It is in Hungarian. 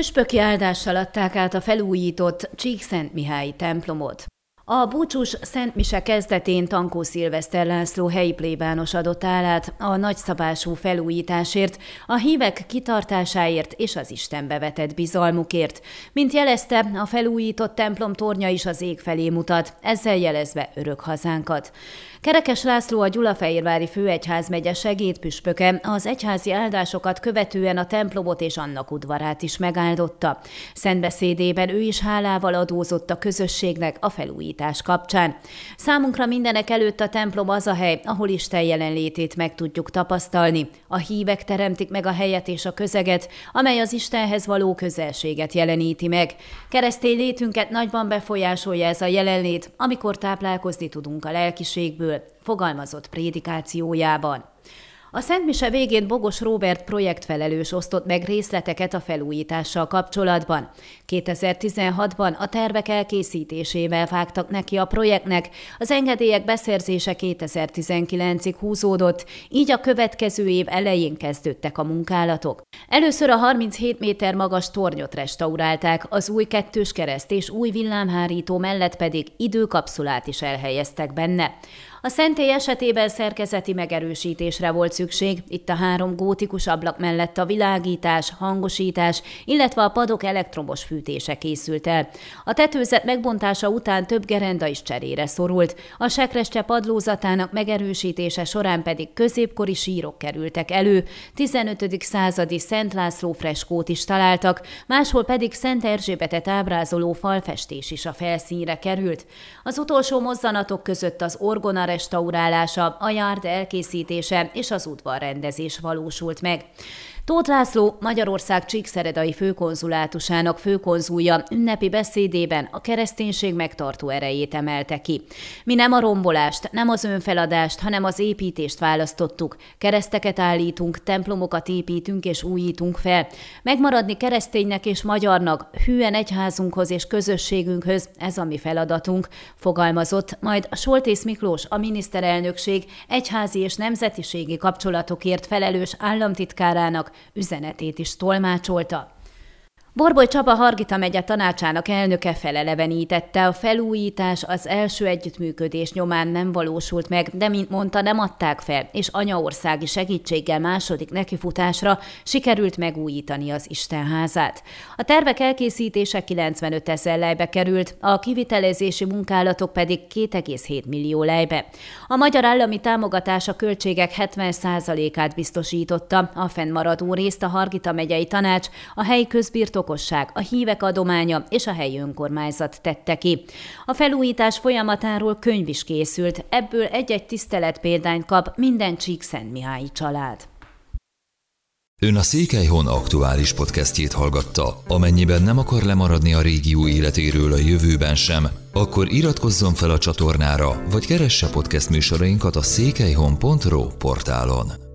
Püspöki áldással adták át a felújított Csíkszentmihályi templomot. A búcsús Szent Mise kezdetén Tankó Szilveszter László helyi plébános adott állát a nagyszabású felújításért, a hívek kitartásáért és az Istenbe vetett bizalmukért. Mint jelezte, a felújított templom tornya is az ég felé mutat, ezzel jelezve örök hazánkat. Kerekes László a Gyulafehérvári főegyházmegye segédpüspöke az egyházi áldásokat követően a templomot és annak udvarát is megáldotta. Szentbeszédében ő is hálával adózott a közösségnek a felújítás kapcsán. Számunkra mindenek előtt a templom az a hely, ahol Isten jelenlétét meg tudjuk tapasztalni. A hívek teremtik meg a helyet és a közeget, amely az Istenhez való közelséget jeleníti meg. Keresztény létünket nagyban befolyásolja ez a jelenlét, amikor táplálkozni tudunk a lelkiségből, fogalmazott prédikációjában. A Szent Mise végén Bogos Robert projektfelelős osztott meg részleteket a felújítással kapcsolatban. 2016-ban a tervek elkészítésével vágtak neki a projektnek, az engedélyek beszerzése 2019-ig húzódott, így a következő év elején kezdődtek a munkálatok. Először a 37 méter magas tornyot restaurálták, az új kettős kereszt és új villámhárító mellett pedig időkapszulát is elhelyeztek benne. A szentély esetében szerkezeti megerősítésre volt szükség, itt a három gótikus ablak mellett a világítás, hangosítás, illetve a padok elektromos fűtése készült el. A tetőzet megbontása után több gerenda is cserére szorult, a sekrestje padlózatának megerősítése során pedig középkori sírok kerültek elő, 15. századi Szent László freskót is találtak, máshol pedig Szent Erzsébetet ábrázoló falfestés is a felszínre került. Az utolsó mozzanatok között az orgona restaurálása, a járd elkészítése és az udvarrendezés valósult meg. Tóth László Magyarország Csíkszeredai főkonzulátusának főkonzulja ünnepi beszédében a kereszténység megtartó erejét emelte ki. Mi nem a rombolást, nem az önfeladást, hanem az építést választottuk. Kereszteket állítunk, templomokat építünk és újítunk fel. Megmaradni kereszténynek és magyarnak, hűen egyházunkhoz és közösségünkhöz, ez a mi feladatunk, fogalmazott, majd Soltész Miklós, a miniszterelnökség egyházi és nemzetiségi kapcsolatokért felelős államtitkárának üzenetét is tolmácsolta. Borboly Csaba Hargita megye tanácsának elnöke felelevenítette, a felújítás az első együttműködés nyomán nem valósult meg, de mint mondta, nem adták fel, és anyaországi segítséggel második nekifutásra sikerült megújítani az Istenházát. A tervek elkészítése 95 ezer lejbe került, a kivitelezési munkálatok pedig 2,7 millió lejbe. A magyar állami támogatás a költségek 70%-át biztosította, a fennmaradó részt a Hargita megyei tanács, a helyi közbirtok lakosság, a hívek adománya és a helyi önkormányzat tette ki. A felújítás folyamatáról könyv is készült, ebből egy-egy tisztelet példányt kap minden Csíkszentmihályi család. Ön a Székelyhon aktuális podcastjét hallgatta. Amennyiben nem akar lemaradni a régió életéről a jövőben sem, akkor iratkozzon fel a csatornára, vagy keresse podcast műsorainkat a székelyhon.pro portálon.